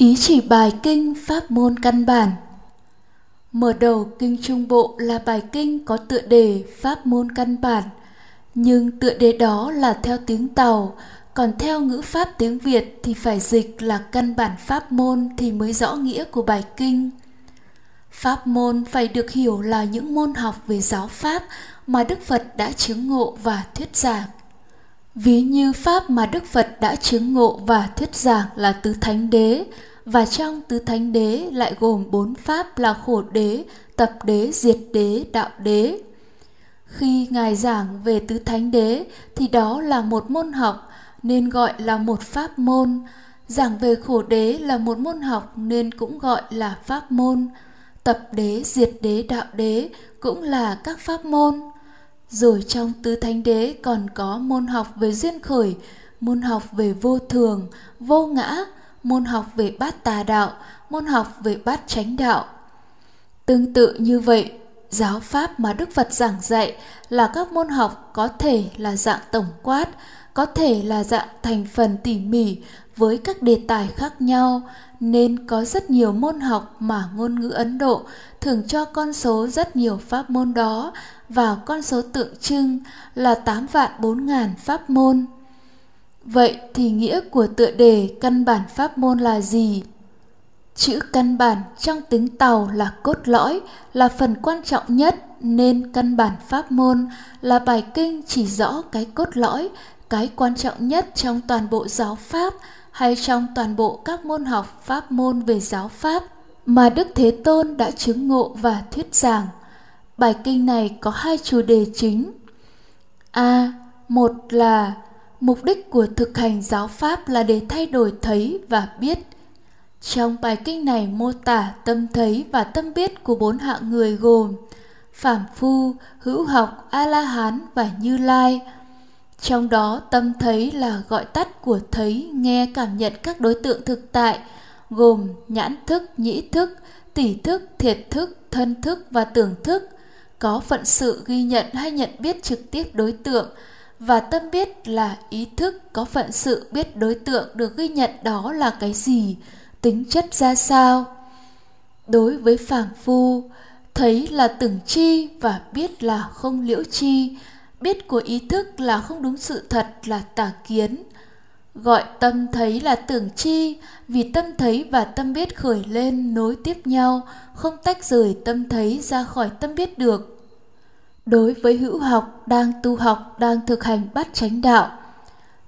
Ý chỉ bài kinh pháp môn căn bản. Mở đầu kinh trung bộ là bài kinh có tựa đề pháp môn căn bản, Nhưng tựa đề đó là theo tiếng Tàu, Còn theo ngữ pháp tiếng Việt thì phải dịch là căn bản pháp môn thì mới rõ nghĩa của bài kinh. Pháp môn phải được hiểu là những môn học về giáo pháp mà Đức Phật đã chứng ngộ và thuyết giảng. Ví như pháp mà Đức Phật đã chứng ngộ và thuyết giảng là tứ thánh đế và trong tứ thánh đế lại gồm bốn pháp là khổ đế, tập đế, diệt đế, đạo đế. Khi Ngài giảng về tứ thánh đế thì đó là một môn học nên gọi là một pháp môn. Giảng về khổ đế là một môn học nên cũng gọi là pháp môn. Tập đế, diệt đế, đạo đế cũng là các pháp môn. Rồi trong tứ thánh đế còn có môn học về duyên khởi, môn học về vô thường, vô ngã, môn học về bát tà đạo, môn học về bát chánh đạo. Tương tự như vậy, giáo pháp mà Đức Phật giảng dạy là các môn học có thể là dạng tổng quát, có thể là dạng thành phần tỉ mỉ với các đề tài khác nhau nên có rất nhiều môn học mà ngôn ngữ Ấn Độ thường cho con số rất nhiều pháp môn đó vào con số tượng trưng là 8 vạn 4 ngàn pháp môn. Vậy thì nghĩa của tựa đề căn bản pháp môn là gì? Chữ căn bản trong tiếng Tàu là cốt lõi, là phần quan trọng nhất nên căn bản pháp môn là bài kinh chỉ rõ cái cốt lõi, cái quan trọng nhất trong toàn bộ giáo pháp hay trong toàn bộ các môn học pháp môn về giáo pháp mà Đức Thế Tôn đã chứng ngộ và thuyết giảng. Bài kinh này có hai chủ đề chính. A. Một là mục đích của thực hành giáo pháp là để thay đổi thấy và biết. Trong bài kinh này mô tả tâm thấy và tâm biết của bốn hạng người gồm phạm phu, hữu học a la hán và như lai. Trong đó, tâm thấy là gọi tắt của thấy, nghe, cảm nhận các đối tượng thực tại, gồm nhãn thức, nhĩ thức, tỷ thức, thiệt thức, thân thức và tưởng thức. Có phận sự ghi nhận hay nhận biết trực tiếp đối tượng và tâm biết là ý thức có phận sự biết đối tượng được ghi nhận đó là cái gì, tính chất ra sao. Đối với phàm phu, thấy là tưởng chi và biết là không liễu chi, biết của ý thức là không đúng sự thật là tà kiến. Gọi tâm thấy là tưởng chi, vì tâm thấy và tâm biết khởi lên nối tiếp nhau, không tách rời tâm thấy ra khỏi tâm biết được đối với hữu học đang tu học, đang thực hành bát chánh đạo.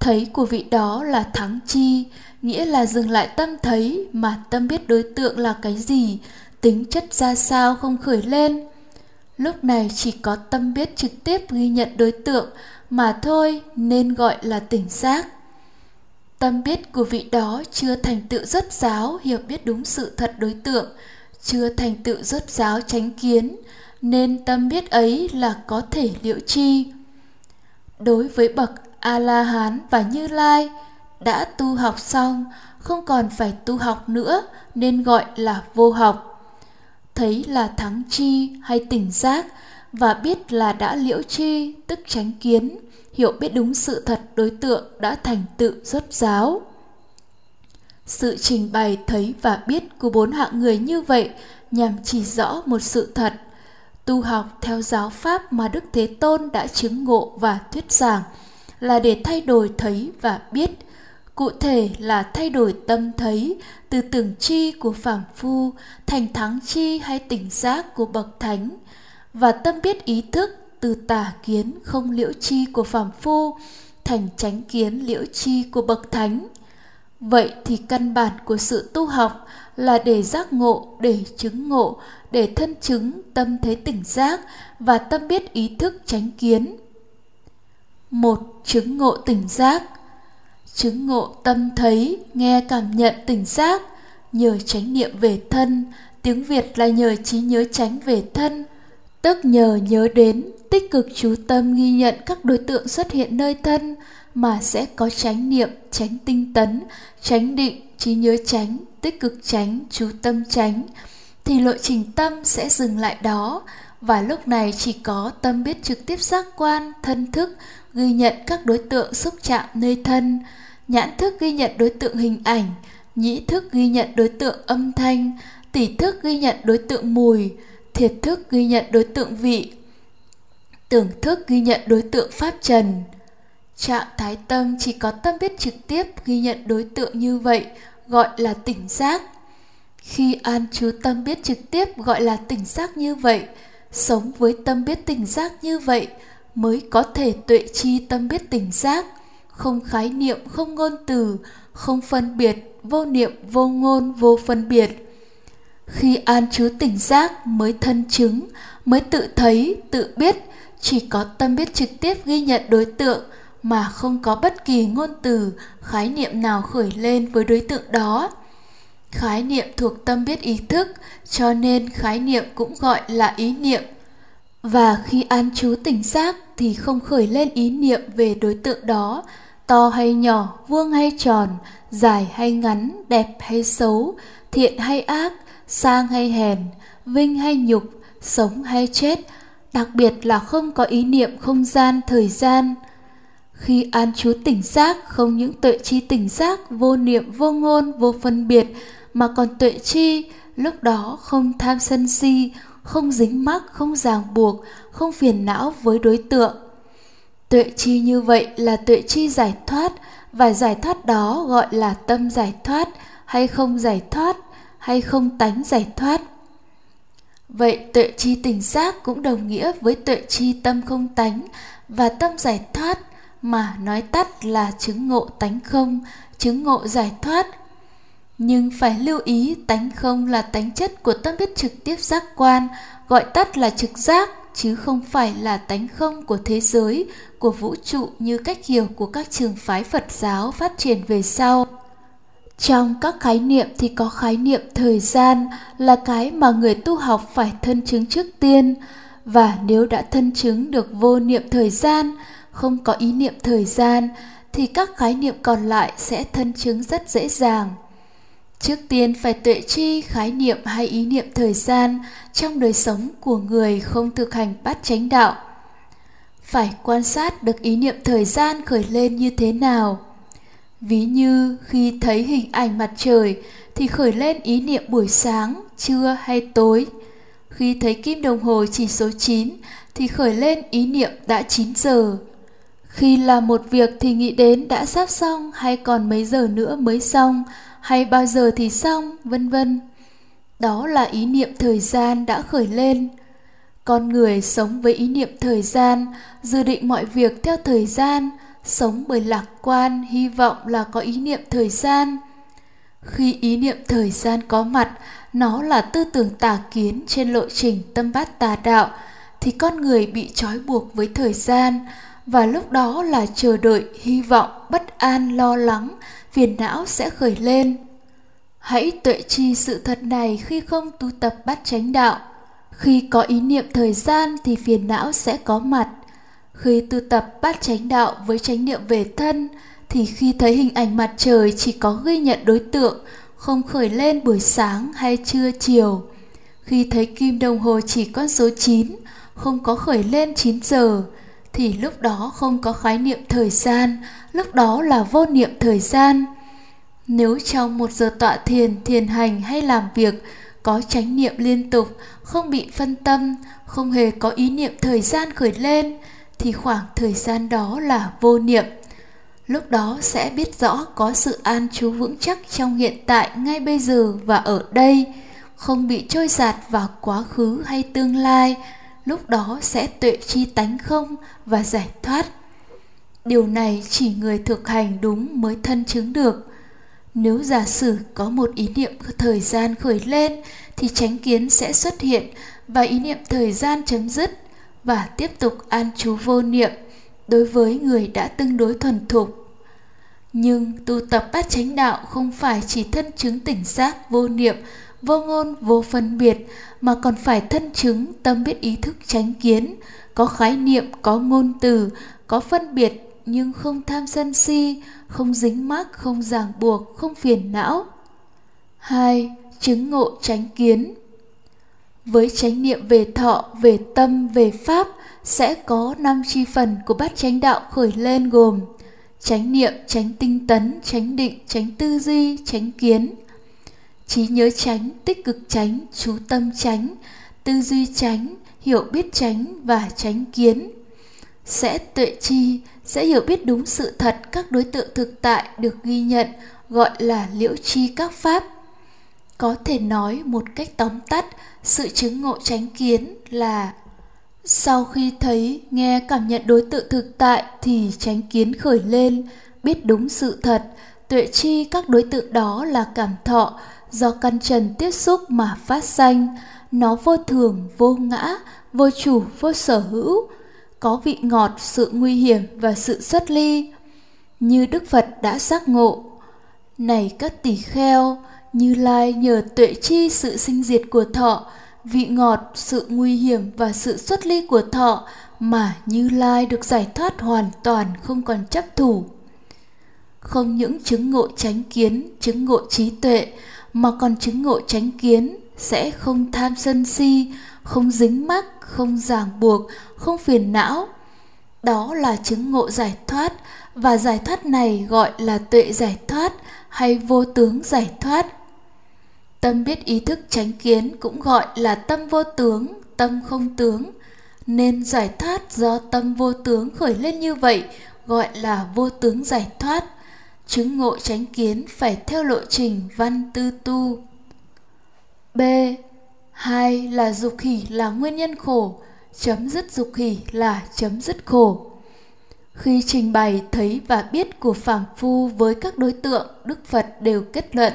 Thấy của vị đó là thắng chi, nghĩa là dừng lại tâm thấy, mà tâm biết đối tượng là cái gì, tính chất ra sao không khởi lên. Lúc này chỉ có tâm biết trực tiếp ghi nhận đối tượng mà thôi, nên gọi là tỉnh giác. Tâm biết của vị đó chưa thành tựu rất giáo hiểu biết đúng sự thật đối tượng, chưa thành tựu rất giáo tránh kiến nên tâm biết ấy là có thể liễu chi. Đối với bậc a la hán và như lai, đã tu học xong, không còn phải tu học nữa nên gọi là vô học. Thấy là thắng chi hay tỉnh giác và biết là đã liễu chi, tức tránh kiến, hiểu biết đúng sự thật đối tượng đã thành tựu xuất giáo sự trình bày thấy và biết của bốn hạng người như vậy nhằm chỉ rõ một sự thật tu học theo giáo pháp mà Đức Thế Tôn đã chứng ngộ và thuyết giảng là để thay đổi thấy và biết, cụ thể là thay đổi tâm thấy từ tưởng chi của phàm phu thành thắng chi hay tỉnh giác của bậc thánh và tâm biết ý thức từ tà kiến không liễu chi của phàm phu thành chánh kiến liễu chi của bậc thánh. Vậy thì căn bản của sự tu học là để giác ngộ, để chứng ngộ, để thân chứng tâm thế tỉnh giác và tâm biết ý thức tránh kiến. Một chứng ngộ tỉnh giác Chứng ngộ tâm thấy, nghe cảm nhận tỉnh giác Nhờ chánh niệm về thân Tiếng Việt là nhờ trí nhớ tránh về thân Tức nhờ nhớ đến tích cực chú tâm ghi nhận các đối tượng xuất hiện nơi thân mà sẽ có chánh niệm, tránh tinh tấn, tránh định, trí nhớ tránh, tích cực tránh, chú tâm tránh thì lộ trình tâm sẽ dừng lại đó. Và lúc này chỉ có tâm biết trực tiếp giác quan, thân thức ghi nhận các đối tượng xúc chạm nơi thân, nhãn thức ghi nhận đối tượng hình ảnh, nhĩ thức ghi nhận đối tượng âm thanh, tỷ thức ghi nhận đối tượng mùi, thiệt thức ghi nhận đối tượng vị, tưởng thức ghi nhận đối tượng pháp trần. Trạng thái tâm chỉ có tâm biết trực tiếp ghi nhận đối tượng như vậy gọi là tỉnh giác. Khi an chú tâm biết trực tiếp gọi là tỉnh giác như vậy, sống với tâm biết tỉnh giác như vậy mới có thể tuệ chi tâm biết tỉnh giác, không khái niệm, không ngôn từ, không phân biệt, vô niệm, vô ngôn, vô phân biệt. Khi an chú tỉnh giác mới thân chứng, mới tự thấy, tự biết, chỉ có tâm biết trực tiếp ghi nhận đối tượng mà không có bất kỳ ngôn từ, khái niệm nào khởi lên với đối tượng đó. Khái niệm thuộc tâm biết ý thức, cho nên khái niệm cũng gọi là ý niệm. Và khi an trú tỉnh giác thì không khởi lên ý niệm về đối tượng đó, to hay nhỏ, vuông hay tròn, dài hay ngắn, đẹp hay xấu, thiện hay ác, sang hay hèn, vinh hay nhục, sống hay chết, đặc biệt là không có ý niệm không gian, thời gian. Khi an chú tỉnh giác không những tuệ chi tỉnh giác vô niệm vô ngôn vô phân biệt mà còn tuệ chi lúc đó không tham sân si, không dính mắc, không ràng buộc, không phiền não với đối tượng. Tuệ chi như vậy là tuệ chi giải thoát và giải thoát đó gọi là tâm giải thoát hay không giải thoát hay không tánh giải thoát. Vậy tuệ chi tỉnh giác cũng đồng nghĩa với tuệ chi tâm không tánh và tâm giải thoát mà nói tắt là chứng ngộ tánh không, chứng ngộ giải thoát. Nhưng phải lưu ý tánh không là tánh chất của tâm biết trực tiếp giác quan, gọi tắt là trực giác, chứ không phải là tánh không của thế giới, của vũ trụ như cách hiểu của các trường phái Phật giáo phát triển về sau. Trong các khái niệm thì có khái niệm thời gian là cái mà người tu học phải thân chứng trước tiên và nếu đã thân chứng được vô niệm thời gian, không có ý niệm thời gian thì các khái niệm còn lại sẽ thân chứng rất dễ dàng. Trước tiên phải tuệ chi khái niệm hay ý niệm thời gian trong đời sống của người không thực hành bát chánh đạo. Phải quan sát được ý niệm thời gian khởi lên như thế nào. Ví như khi thấy hình ảnh mặt trời thì khởi lên ý niệm buổi sáng, trưa hay tối. Khi thấy kim đồng hồ chỉ số 9 thì khởi lên ý niệm đã 9 giờ. Khi làm một việc thì nghĩ đến đã sắp xong hay còn mấy giờ nữa mới xong hay bao giờ thì xong, vân vân. Đó là ý niệm thời gian đã khởi lên. Con người sống với ý niệm thời gian, dự định mọi việc theo thời gian, sống bởi lạc quan, hy vọng là có ý niệm thời gian. Khi ý niệm thời gian có mặt, nó là tư tưởng tà kiến trên lộ trình tâm bát tà đạo, thì con người bị trói buộc với thời gian, và lúc đó là chờ đợi, hy vọng, bất an, lo lắng, phiền não sẽ khởi lên. Hãy tuệ chi sự thật này khi không tu tập bát chánh đạo. Khi có ý niệm thời gian thì phiền não sẽ có mặt. Khi tu tập bát chánh đạo với chánh niệm về thân thì khi thấy hình ảnh mặt trời chỉ có ghi nhận đối tượng, không khởi lên buổi sáng hay trưa chiều. Khi thấy kim đồng hồ chỉ con số 9, không có khởi lên 9 giờ, thì lúc đó không có khái niệm thời gian, lúc đó là vô niệm thời gian. Nếu trong một giờ tọa thiền, thiền hành hay làm việc có chánh niệm liên tục, không bị phân tâm, không hề có ý niệm thời gian khởi lên, thì khoảng thời gian đó là vô niệm. Lúc đó sẽ biết rõ có sự an trú vững chắc trong hiện tại ngay bây giờ và ở đây, không bị trôi giạt vào quá khứ hay tương lai, lúc đó sẽ tuệ chi tánh không và giải thoát. Điều này chỉ người thực hành đúng mới thân chứng được. Nếu giả sử có một ý niệm thời gian khởi lên thì chánh kiến sẽ xuất hiện và ý niệm thời gian chấm dứt và tiếp tục an trú vô niệm đối với người đã tương đối thuần thục. Nhưng tu tập bát chánh đạo không phải chỉ thân chứng tỉnh giác vô niệm, vô ngôn, vô phân biệt mà còn phải thân chứng tâm biết ý thức tránh kiến, có khái niệm, có ngôn từ, có phân biệt nhưng không tham sân si, không dính mắc, không ràng buộc, không phiền não. hai Chứng ngộ tránh kiến. Với chánh niệm về thọ, về tâm, về pháp sẽ có năm chi phần của bát chánh đạo khởi lên gồm chánh niệm tránh tinh tấn tránh định tránh tư duy tránh kiến trí nhớ tránh tích cực tránh chú tâm tránh tư duy tránh hiểu biết tránh và tránh kiến. Sẽ tuệ chi, sẽ hiểu biết đúng sự thật, các đối tượng thực tại được ghi nhận, gọi là liễu chi các pháp. Có thể nói một cách tóm tắt, sự chứng ngộ tránh kiến là sau khi thấy, nghe, cảm nhận đối tượng thực tại thì tránh kiến khởi lên, biết đúng sự thật. Tuệ chi các đối tượng đó là cảm thọ do căn trần tiếp xúc mà phát sanh, nó vô thường, vô ngã, vô chủ, vô sở hữu. Có vị ngọt, sự nguy hiểm và sự xuất ly, như đức phật đã giác ngộ. Này các tỷ kheo, như lai nhờ tuệ chi sự sinh diệt của thọ, vị ngọt, sự nguy hiểm và sự xuất ly của thọ mà như lai được giải thoát hoàn toàn không còn chấp thủ. Không những chứng ngộ chánh kiến, chứng ngộ trí tuệ mà còn chứng ngộ chánh kiến, sẽ không tham sân si, không dính mắc, không ràng buộc, không phiền não. Đó là chứng ngộ giải thoát, và giải thoát này gọi là tuệ giải thoát hay vô tướng giải thoát. Tâm biết ý thức chánh kiến cũng gọi là tâm vô tướng, tâm không tướng. Nên giải thoát do tâm vô tướng khởi lên như vậy gọi là vô tướng giải thoát chứng ngộ chánh kiến phải theo lộ trình văn tư tu. B. Hai là dục khỉ là nguyên nhân khổ chấm dứt dục khỉ là chấm dứt khổ. Khi trình bày thấy và biết của phàm phu với các đối tượng đức phật đều kết luận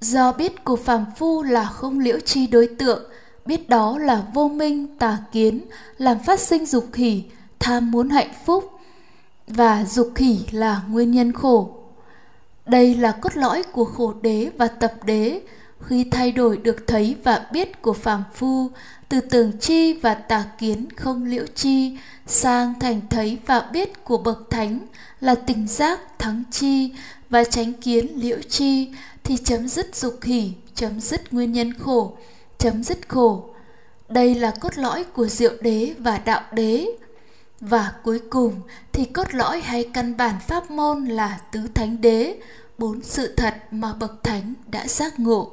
do biết của phàm phu là không liễu chi đối tượng biết đó là vô minh tà kiến làm phát sinh dục khỉ, tham muốn hạnh phúc và dục khỉ là nguyên nhân khổ đây là cốt lõi của khổ đế và tập đế. Khi thay đổi được thấy và biết của phàm phu từ tưởng chi và tà kiến không liễu chi, sang thành thấy và biết của bậc thánh là tình giác thắng chi và tránh kiến liễu chi, thì chấm dứt dục hỷ chấm dứt nguyên nhân khổ, chấm dứt khổ. Đây là cốt lõi của diệu đế và đạo đế và cuối cùng thì cốt lõi hay căn bản pháp môn là tứ thánh đế, bốn sự thật mà bậc thánh đã giác ngộ.